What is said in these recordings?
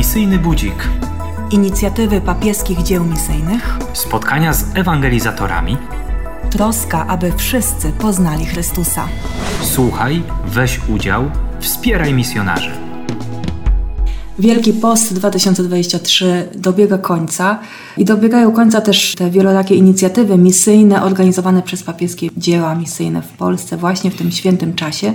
Misyjny Budzik. Inicjatywy papieskich dzieł misyjnych. Spotkania z ewangelizatorami. Troska, aby wszyscy poznali Chrystusa. Słuchaj, weź udział, wspieraj misjonarzy. Wielki Post 2023 dobiega końca i dobiegają końca też te wielorakie inicjatywy misyjne organizowane przez papieskie dzieła misyjne w Polsce właśnie w tym świętym czasie.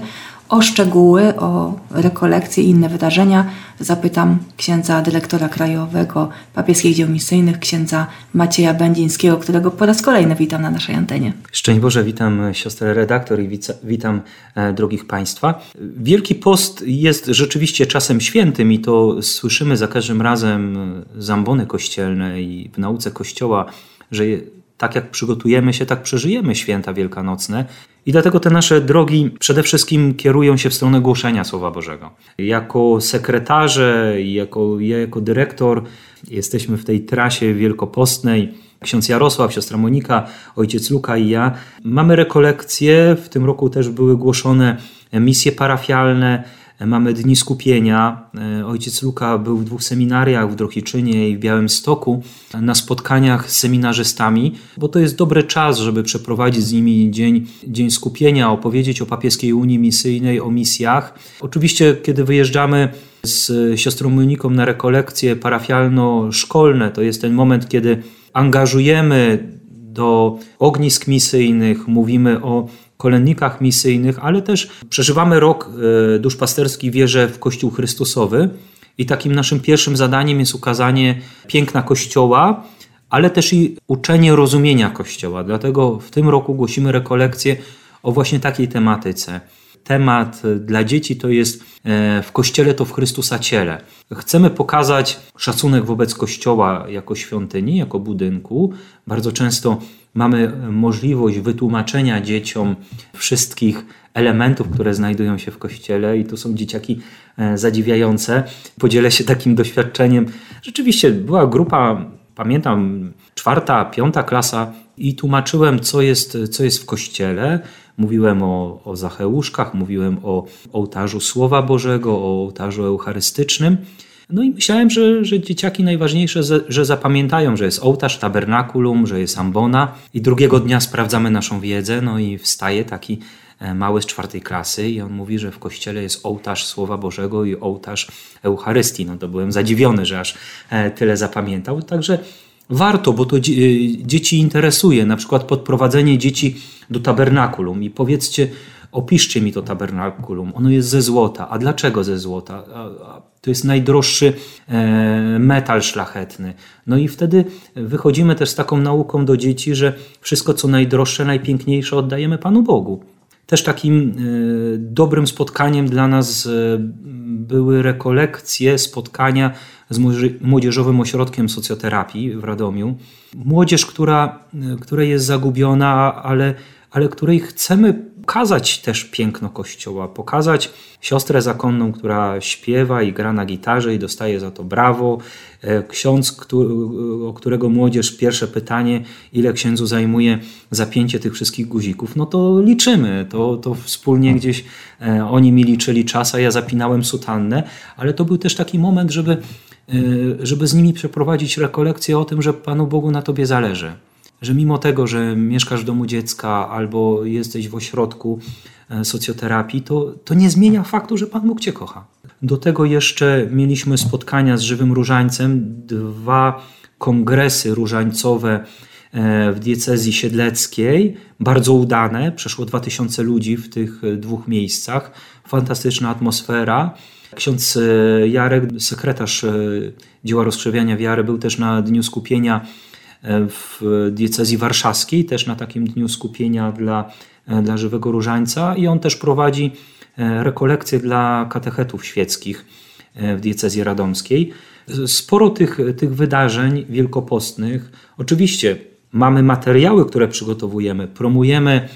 O szczegóły, o rekolekcje i inne wydarzenia zapytam księdza dyrektora krajowego papieskich dzieł misyjnych, księdza Macieja Będzińskiego, którego po raz kolejny witam na naszej antenie. Szczęść Boże, witam siostrę redaktor i witam e, drogich Państwa. Wielki Post jest rzeczywiście czasem świętym i to słyszymy za każdym razem z ambony kościelne i w nauce Kościoła, że tak jak przygotujemy się, tak przeżyjemy święta wielkanocne. I dlatego te nasze drogi przede wszystkim kierują się w stronę głoszenia Słowa Bożego. Jako sekretarze, jako, ja jako dyrektor jesteśmy w tej trasie wielkopostnej. Ksiądz Jarosław, siostra Monika, ojciec Luka i ja. Mamy rekolekcje, w tym roku też były głoszone misje parafialne, Mamy dni skupienia. E, ojciec Luka był w dwóch seminariach w Drohiczynie i w Białymstoku na spotkaniach z seminarzystami, bo to jest dobry czas, żeby przeprowadzić z nimi dzień, dzień skupienia, opowiedzieć o papieskiej Unii Misyjnej, o misjach. Oczywiście, kiedy wyjeżdżamy z siostrą Moniką na rekolekcje parafialno-szkolne, to jest ten moment, kiedy angażujemy do ognisk misyjnych, mówimy o kolennikach misyjnych, ale też przeżywamy rok e, duszpasterski wierze w Kościół Chrystusowy i takim naszym pierwszym zadaniem jest ukazanie piękna Kościoła, ale też i uczenie rozumienia Kościoła. Dlatego w tym roku głosimy rekolekcję o właśnie takiej tematyce. Temat dla dzieci to jest e, w Kościele to w Chrystusa ciele. Chcemy pokazać szacunek wobec Kościoła jako świątyni, jako budynku. Bardzo często mamy możliwość wytłumaczenia dzieciom wszystkich elementów, które znajdują się w kościele, i to są dzieciaki e, zadziwiające. Podzielę się takim doświadczeniem. Rzeczywiście była grupa, pamiętam, czwarta, piąta klasa, i tłumaczyłem, co jest, co jest w kościele. Mówiłem o, o Zacheuszkach, mówiłem o ołtarzu Słowa Bożego, o ołtarzu eucharystycznym. No i myślałem, że, że dzieciaki najważniejsze, że zapamiętają, że jest ołtarz, tabernakulum, że jest ambona i drugiego dnia sprawdzamy naszą wiedzę, no i wstaje taki e, mały z czwartej klasy i on mówi, że w kościele jest ołtarz Słowa Bożego i ołtarz Eucharystii. No to byłem zadziwiony, że aż e, tyle zapamiętał. Także warto, bo to e, dzieci interesuje, na przykład podprowadzenie dzieci do tabernakulum i powiedzcie, opiszcie mi to tabernakulum. Ono jest ze złota. A dlaczego ze złota? To jest najdroższy e, metal szlachetny. No i wtedy wychodzimy też z taką nauką do dzieci, że wszystko co najdroższe, najpiękniejsze oddajemy Panu Bogu. Też takim e, dobrym spotkaniem dla nas e, były rekolekcje, spotkania z Młodzieżowym Ośrodkiem Socjoterapii w Radomiu. Młodzież, która, która jest zagubiona, ale, ale której chcemy pokazać też piękno Kościoła, pokazać siostrę zakonną, która śpiewa i gra na gitarze i dostaje za to brawo, e, ksiądz, o którego młodzież pierwsze pytanie, ile księdzu zajmuje zapięcie tych wszystkich guzików, no to liczymy, to, to wspólnie gdzieś e, oni mi liczyli czas, a ja zapinałem sutannę, ale to był też taki moment, żeby, e, żeby z nimi przeprowadzić rekolekcję o tym, że Panu Bogu na Tobie zależy że mimo tego, że mieszkasz w domu dziecka albo jesteś w ośrodku e, socjoterapii, to, to nie zmienia faktu, że Pan Bóg Cię kocha. Do tego jeszcze mieliśmy spotkania z żywym różańcem, dwa kongresy różańcowe e, w diecezji siedleckiej, bardzo udane, przeszło 2000 ludzi w tych dwóch miejscach, fantastyczna atmosfera. Ksiądz e, Jarek, sekretarz dzieła rozkrzewiania wiary, był też na Dniu Skupienia w diecezji warszawskiej, też na takim dniu skupienia dla, dla żywego różańca i on też prowadzi e, rekolekcje dla katechetów świeckich e, w diecezji radomskiej. Sporo tych, tych wydarzeń wielkopostnych. Oczywiście mamy materiały, które przygotowujemy, promujemy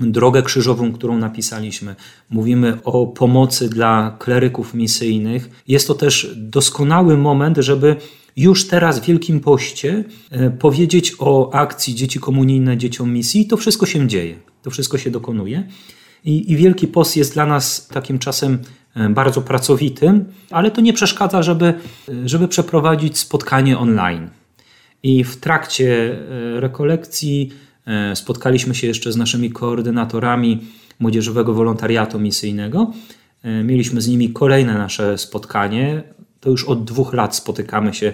drogę krzyżową, którą napisaliśmy. Mówimy o pomocy dla kleryków misyjnych. Jest to też doskonały moment, żeby już teraz w Wielkim Poście e, powiedzieć o akcji Dzieci Komunijne Dzieciom Misji. To wszystko się dzieje, to wszystko się dokonuje. I, I, Wielki Post jest dla nas takim czasem bardzo pracowitym, ale to nie przeszkadza, żeby, żeby przeprowadzić spotkanie online. I w trakcie rekolekcji spotkaliśmy się jeszcze z naszymi koordynatorami młodzieżowego wolontariatu misyjnego. Mieliśmy z nimi kolejne nasze spotkanie. To już od dwóch lat spotykamy się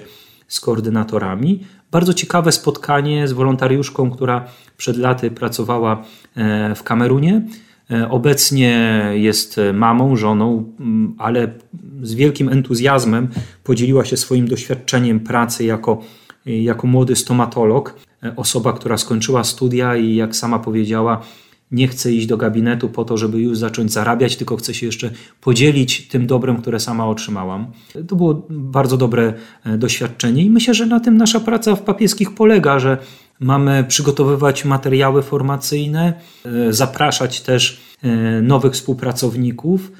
z koordynatorami. Bardzo ciekawe spotkanie z wolontariuszką, która przed laty pracowała e, w Kamerunie. E, obecnie jest mamą, żoną, ale z wielkim entuzjazmem podzieliła się swoim doświadczeniem pracy jako, jako młody stomatolog. E, osoba, która skończyła studia i jak sama powiedziała, nie chce iść do gabinetu po to, żeby już zacząć zarabiać, tylko chce się jeszcze podzielić tym dobrem, które sama otrzymałam. To było bardzo dobre e, doświadczenie i myślę, że na tym nasza praca w papieskich polega, że mamy przygotowywać materiały formacyjne, e, zapraszać też e, nowych współpracowników.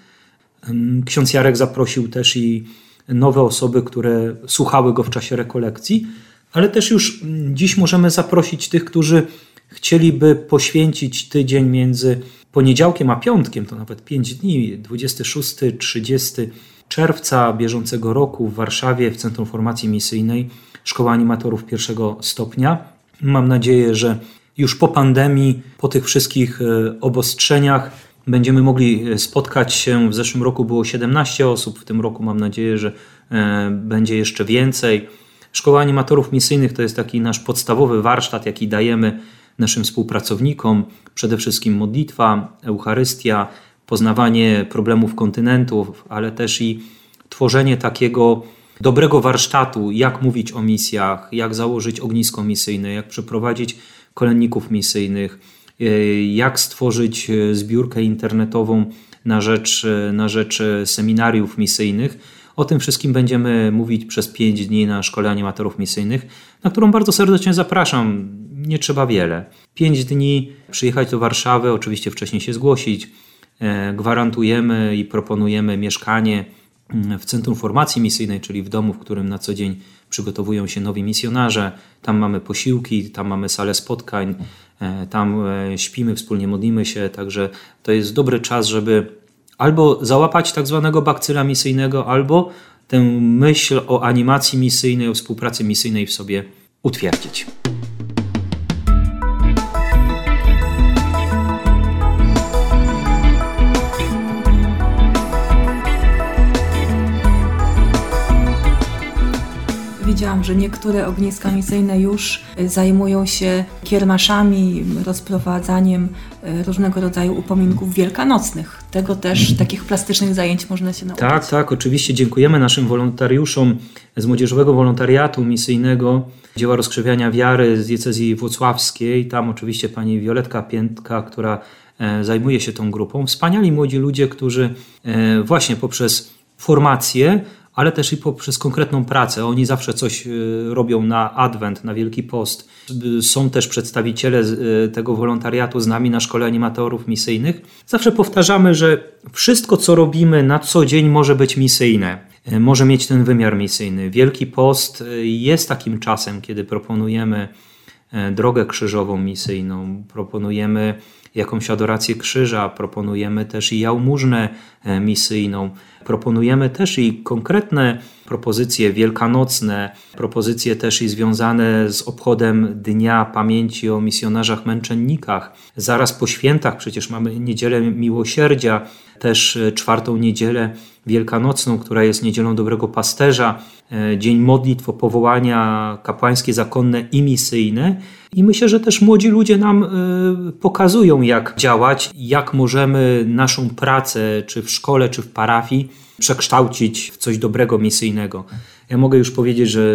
Ksiądz Jarek zaprosił też i nowe osoby, które słuchały go w czasie rekolekcji, ale też już dziś możemy zaprosić tych, którzy chcieliby poświęcić tydzień między poniedziałkiem a piątkiem, to nawet 5 dni, 26-30 czerwca bieżącego roku w Warszawie w Centrum Formacji Misyjnej Szkoła Animatorów pierwszego stopnia. Mam nadzieję, że już po pandemii, po tych wszystkich e, obostrzeniach, będziemy mogli e, spotkać się. W zeszłym roku było 17 osób, w tym roku mam nadzieję, że e, będzie jeszcze więcej. Szkoła Animatorów Misyjnych to jest taki nasz podstawowy warsztat, jaki dajemy naszym współpracownikom, przede wszystkim modlitwa, Eucharystia, poznawanie problemów kontynentów, ale też i tworzenie takiego dobrego warsztatu, jak mówić o misjach, jak założyć ognisko misyjne, jak przeprowadzić kolenników misyjnych, e, jak stworzyć e, zbiórkę internetową na rzecz, e, na rzecz seminariów misyjnych. O tym wszystkim będziemy mówić przez 5 dni na Szkole Animatorów Misyjnych, na którą bardzo serdecznie zapraszam nie trzeba wiele. Pięć dni przyjechać do Warszawy, oczywiście wcześniej się zgłosić. E, gwarantujemy i proponujemy mieszkanie mm, w Centrum Formacji Misyjnej, czyli w domu, w którym na co dzień przygotowują się nowi misjonarze. Tam mamy posiłki, tam mamy salę spotkań, e, tam e, śpimy, wspólnie modlimy się, także to jest dobry czas, żeby albo załapać tak zwanego bakcyla misyjnego, albo tę myśl o animacji misyjnej, o współpracy misyjnej w sobie utwierdzić. Widziałam, że niektóre ogniska misyjne już y, zajmują się kiermaszami, rozprowadzaniem y, różnego rodzaju upominków wielkanocnych. Tego też, takich plastycznych zajęć można się nauczyć. Tak, tak, oczywiście dziękujemy naszym wolontariuszom z Młodzieżowego Wolontariatu Misyjnego Dzieła Rozkrzewiania Wiary z diecezji włocławskiej. Tam oczywiście pani Wioletka Piętka, która e, zajmuje się tą grupą. Wspaniali młodzi ludzie, którzy e, właśnie poprzez formację ale też i poprzez konkretną pracę. Oni zawsze coś y, robią na Adwent, na Wielki Post. Są też przedstawiciele y, tego wolontariatu z nami na szkole animatorów misyjnych. Zawsze powtarzamy, że wszystko, co robimy na co dzień, może być misyjne. Y, może mieć ten wymiar misyjny. Wielki Post jest takim czasem, kiedy proponujemy drogę krzyżową misyjną, proponujemy jakąś adorację krzyża, proponujemy też i jałmużnę misyjną. Proponujemy też i konkretne propozycje wielkanocne, propozycje też i związane z obchodem Dnia Pamięci o misjonarzach męczennikach. Zaraz po świętach przecież mamy Niedzielę Miłosierdzia, też czwartą niedzielę wielkanocną, która jest niedzielą Dobrego Pasterza, e, dzień modlitw o powołania kapłańskie, zakonne i misyjne. I myślę, że też młodzi ludzie nam e, pokazują, jak działać, jak możemy naszą pracę, czy w szkole, czy w parafii, przekształcić w coś dobrego, misyjnego. Ja mogę już powiedzieć, że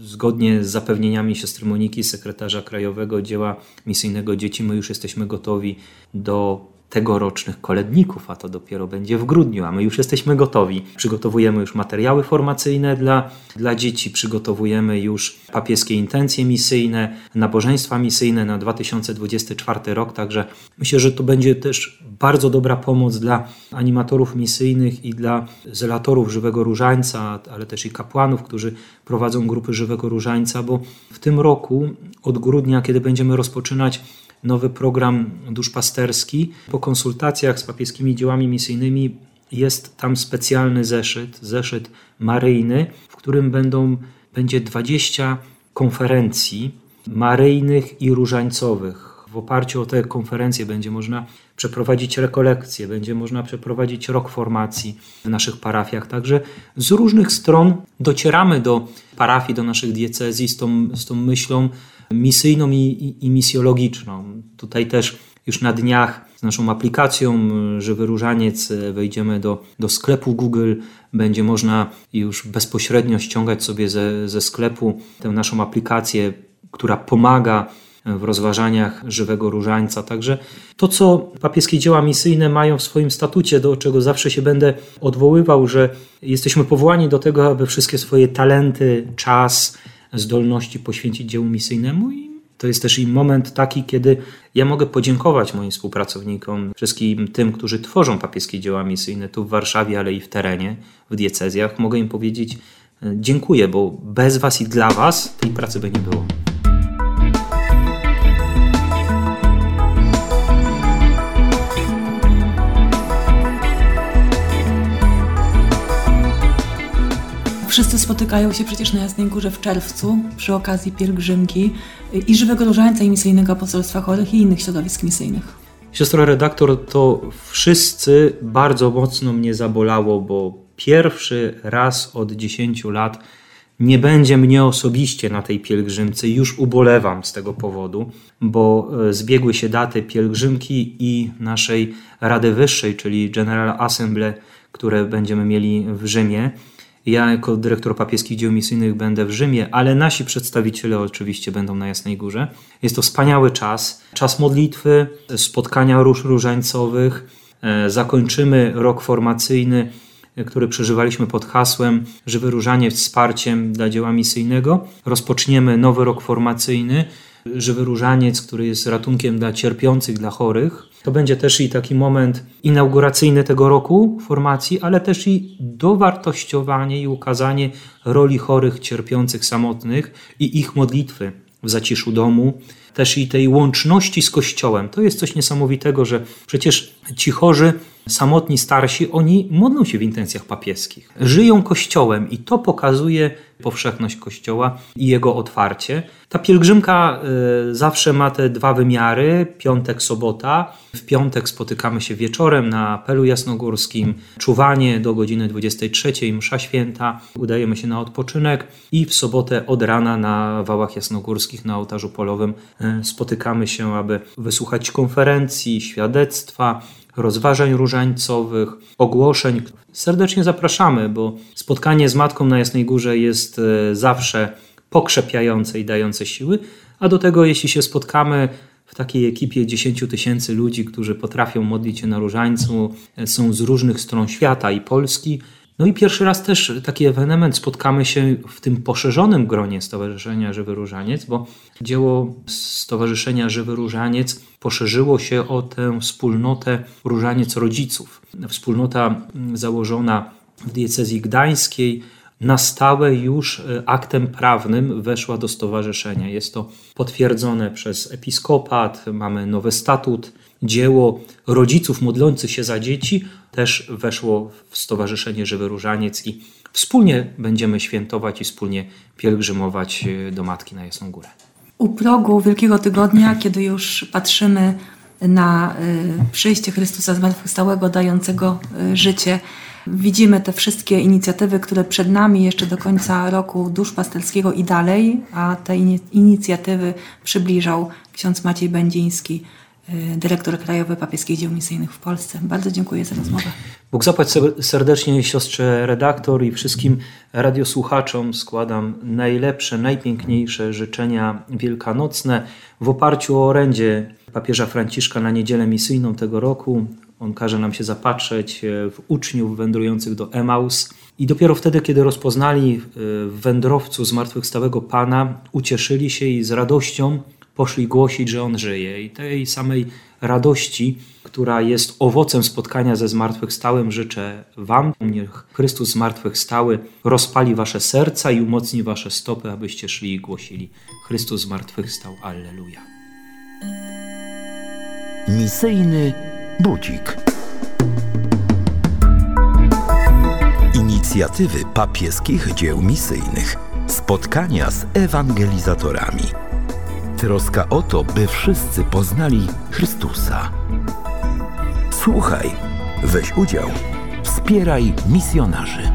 zgodnie z zapewnieniami siostry Moniki, sekretarza krajowego dzieła misyjnego dzieci, my już jesteśmy gotowi do tegorocznych koledników, a to dopiero będzie w grudniu, a my już jesteśmy gotowi. Przygotowujemy już materiały formacyjne dla, dla dzieci, przygotowujemy już papieskie intencje misyjne, nabożeństwa misyjne na 2024 rok, także myślę, że to będzie też bardzo dobra pomoc dla animatorów misyjnych i dla zelatorów Żywego Różańca, ale też i kapłanów, którzy prowadzą grupy Żywego Różańca, bo w tym roku od grudnia, kiedy będziemy rozpoczynać nowy program duszpasterski. Po konsultacjach z papieskimi dziełami misyjnymi jest tam specjalny zeszyt, zeszyt maryjny, w którym będą, będzie 20 konferencji maryjnych i różańcowych. W oparciu o te konferencje będzie można przeprowadzić rekolekcje, będzie można przeprowadzić rok formacji w naszych parafiach. Także z różnych stron docieramy do parafii, do naszych diecezji z tą, z tą myślą misyjną i, i, i misjologiczną. Tutaj też już na dniach z naszą aplikacją Żywy Różaniec wejdziemy do, do sklepu Google. Będzie można już bezpośrednio ściągać sobie ze, ze sklepu tę naszą aplikację, która pomaga w rozważaniach żywego różańca. Także to, co papieskie dzieła misyjne mają w swoim statucie, do czego zawsze się będę odwoływał, że jesteśmy powołani do tego, aby wszystkie swoje talenty, czas, zdolności poświęcić dziełu misyjnemu i to jest też i moment taki, kiedy ja mogę podziękować moim współpracownikom, wszystkim tym, którzy tworzą papieskie dzieła misyjne tu w Warszawie, ale i w terenie, w diecezjach. Mogę im powiedzieć e, dziękuję, bo bez Was i dla Was tej pracy by nie było. Wszyscy spotykają się przecież na Jasnej Górze w czerwcu przy okazji pielgrzymki i Żywego Różańca i Misyjnego Poselstwa Chorych i innych środowisk misyjnych. Siostra redaktor, to wszyscy bardzo mocno mnie zabolało, bo pierwszy raz od 10 lat nie będzie mnie osobiście na tej pielgrzymce. Już ubolewam z tego powodu, bo e, zbiegły się daty pielgrzymki i naszej Rady Wyższej, czyli General Assembly, które będziemy mieli w Rzymie. Ja jako dyrektor papieskich dzieł misyjnych będę w Rzymie, ale nasi przedstawiciele oczywiście będą na Jasnej Górze. Jest to wspaniały czas, czas modlitwy, spotkania róż różańcowych. E, zakończymy rok formacyjny, e, który przeżywaliśmy pod hasłem Żywy Różaniec wsparciem dla dzieła misyjnego. Rozpoczniemy nowy rok formacyjny, Żywy Różaniec, który jest ratunkiem dla cierpiących, dla chorych. To będzie też i taki moment inauguracyjny tego roku formacji, ale też i dowartościowanie i ukazanie roli chorych, cierpiących, samotnych i ich modlitwy w zaciszu domu, też i tej łączności z Kościołem. To jest coś niesamowitego, że przecież ci chorzy, samotni, starsi, oni modlą się w intencjach papieskich. Żyją Kościołem i to pokazuje powszechność Kościoła i jego otwarcie. Ta pielgrzymka y, zawsze ma te dwa wymiary, piątek, sobota. W piątek spotykamy się wieczorem na apelu jasnogórskim, czuwanie do godziny 23, msza święta, udajemy się na odpoczynek i w sobotę od rana na wałach jasnogórskich na ołtarzu polowym y, spotykamy się, aby wysłuchać konferencji, świadectwa, rozważań różańcowych, ogłoszeń. Serdecznie zapraszamy, bo spotkanie z Matką na Jasnej Górze jest e, zawsze pokrzepiające i dające siły, a do tego jeśli się spotkamy w takiej ekipie 10 tysięcy ludzi, którzy potrafią modlić się na różańcu, e, są z różnych stron świata i Polski, no i pierwszy raz też taki ewenement spotkamy się w tym poszerzonym gronie Stowarzyszenia Żywy Różaniec, bo dzieło Stowarzyszenia Żywy Różaniec poszerzyło się o tę wspólnotę Różaniec Rodziców. Wspólnota założona w diecezji gdańskiej na stałe już e, aktem prawnym weszła do stowarzyszenia. Jest to potwierdzone przez episkopat, mamy nowy statut dzieło rodziców modlących się za dzieci też weszło w Stowarzyszenie Żywy Różaniec i wspólnie będziemy świętować i wspólnie pielgrzymować e, do Matki na Jasną Górę. U progu Wielkiego Tygodnia, kiedy już patrzymy na e, przyjście Chrystusa zmartwychwstałego, dającego e, życie, widzimy te wszystkie inicjatywy, które przed nami jeszcze do końca roku duszpasterskiego i dalej, a te inicjatywy przybliżał ksiądz Maciej Będziński dyrektor Krajowy Papieskich Dzieł Misyjnych w Polsce. Bardzo dziękuję za rozmowę. Bóg zapłać serdecznie siostrze redaktor i wszystkim radiosłuchaczom składam najlepsze, najpiękniejsze życzenia wielkanocne w oparciu o orędzie papieża Franciszka na niedzielę misyjną tego roku. On każe nam się zapatrzeć e, w uczniów wędrujących do Emaus. I dopiero wtedy, kiedy rozpoznali e, w wędrowcu zmartwychwstałego Pana, ucieszyli się i z radością poszli głosić, że On żyje. I tej samej radości, która jest owocem spotkania ze zmartwychwstałym, życzę Wam. Niech Chrystus zmartwychwstały rozpali Wasze serca i umocni Wasze stopy, abyście szli i głosili. Chrystus zmartwychwstał. Alleluja. Misyjny budzik. inicjatywy papieskich dzieł misyjnych, spotkania z ewangelizatorami. Troska o to, by wszyscy poznali Chrystusa. Słuchaj, weź udział, wspieraj misjonarzy.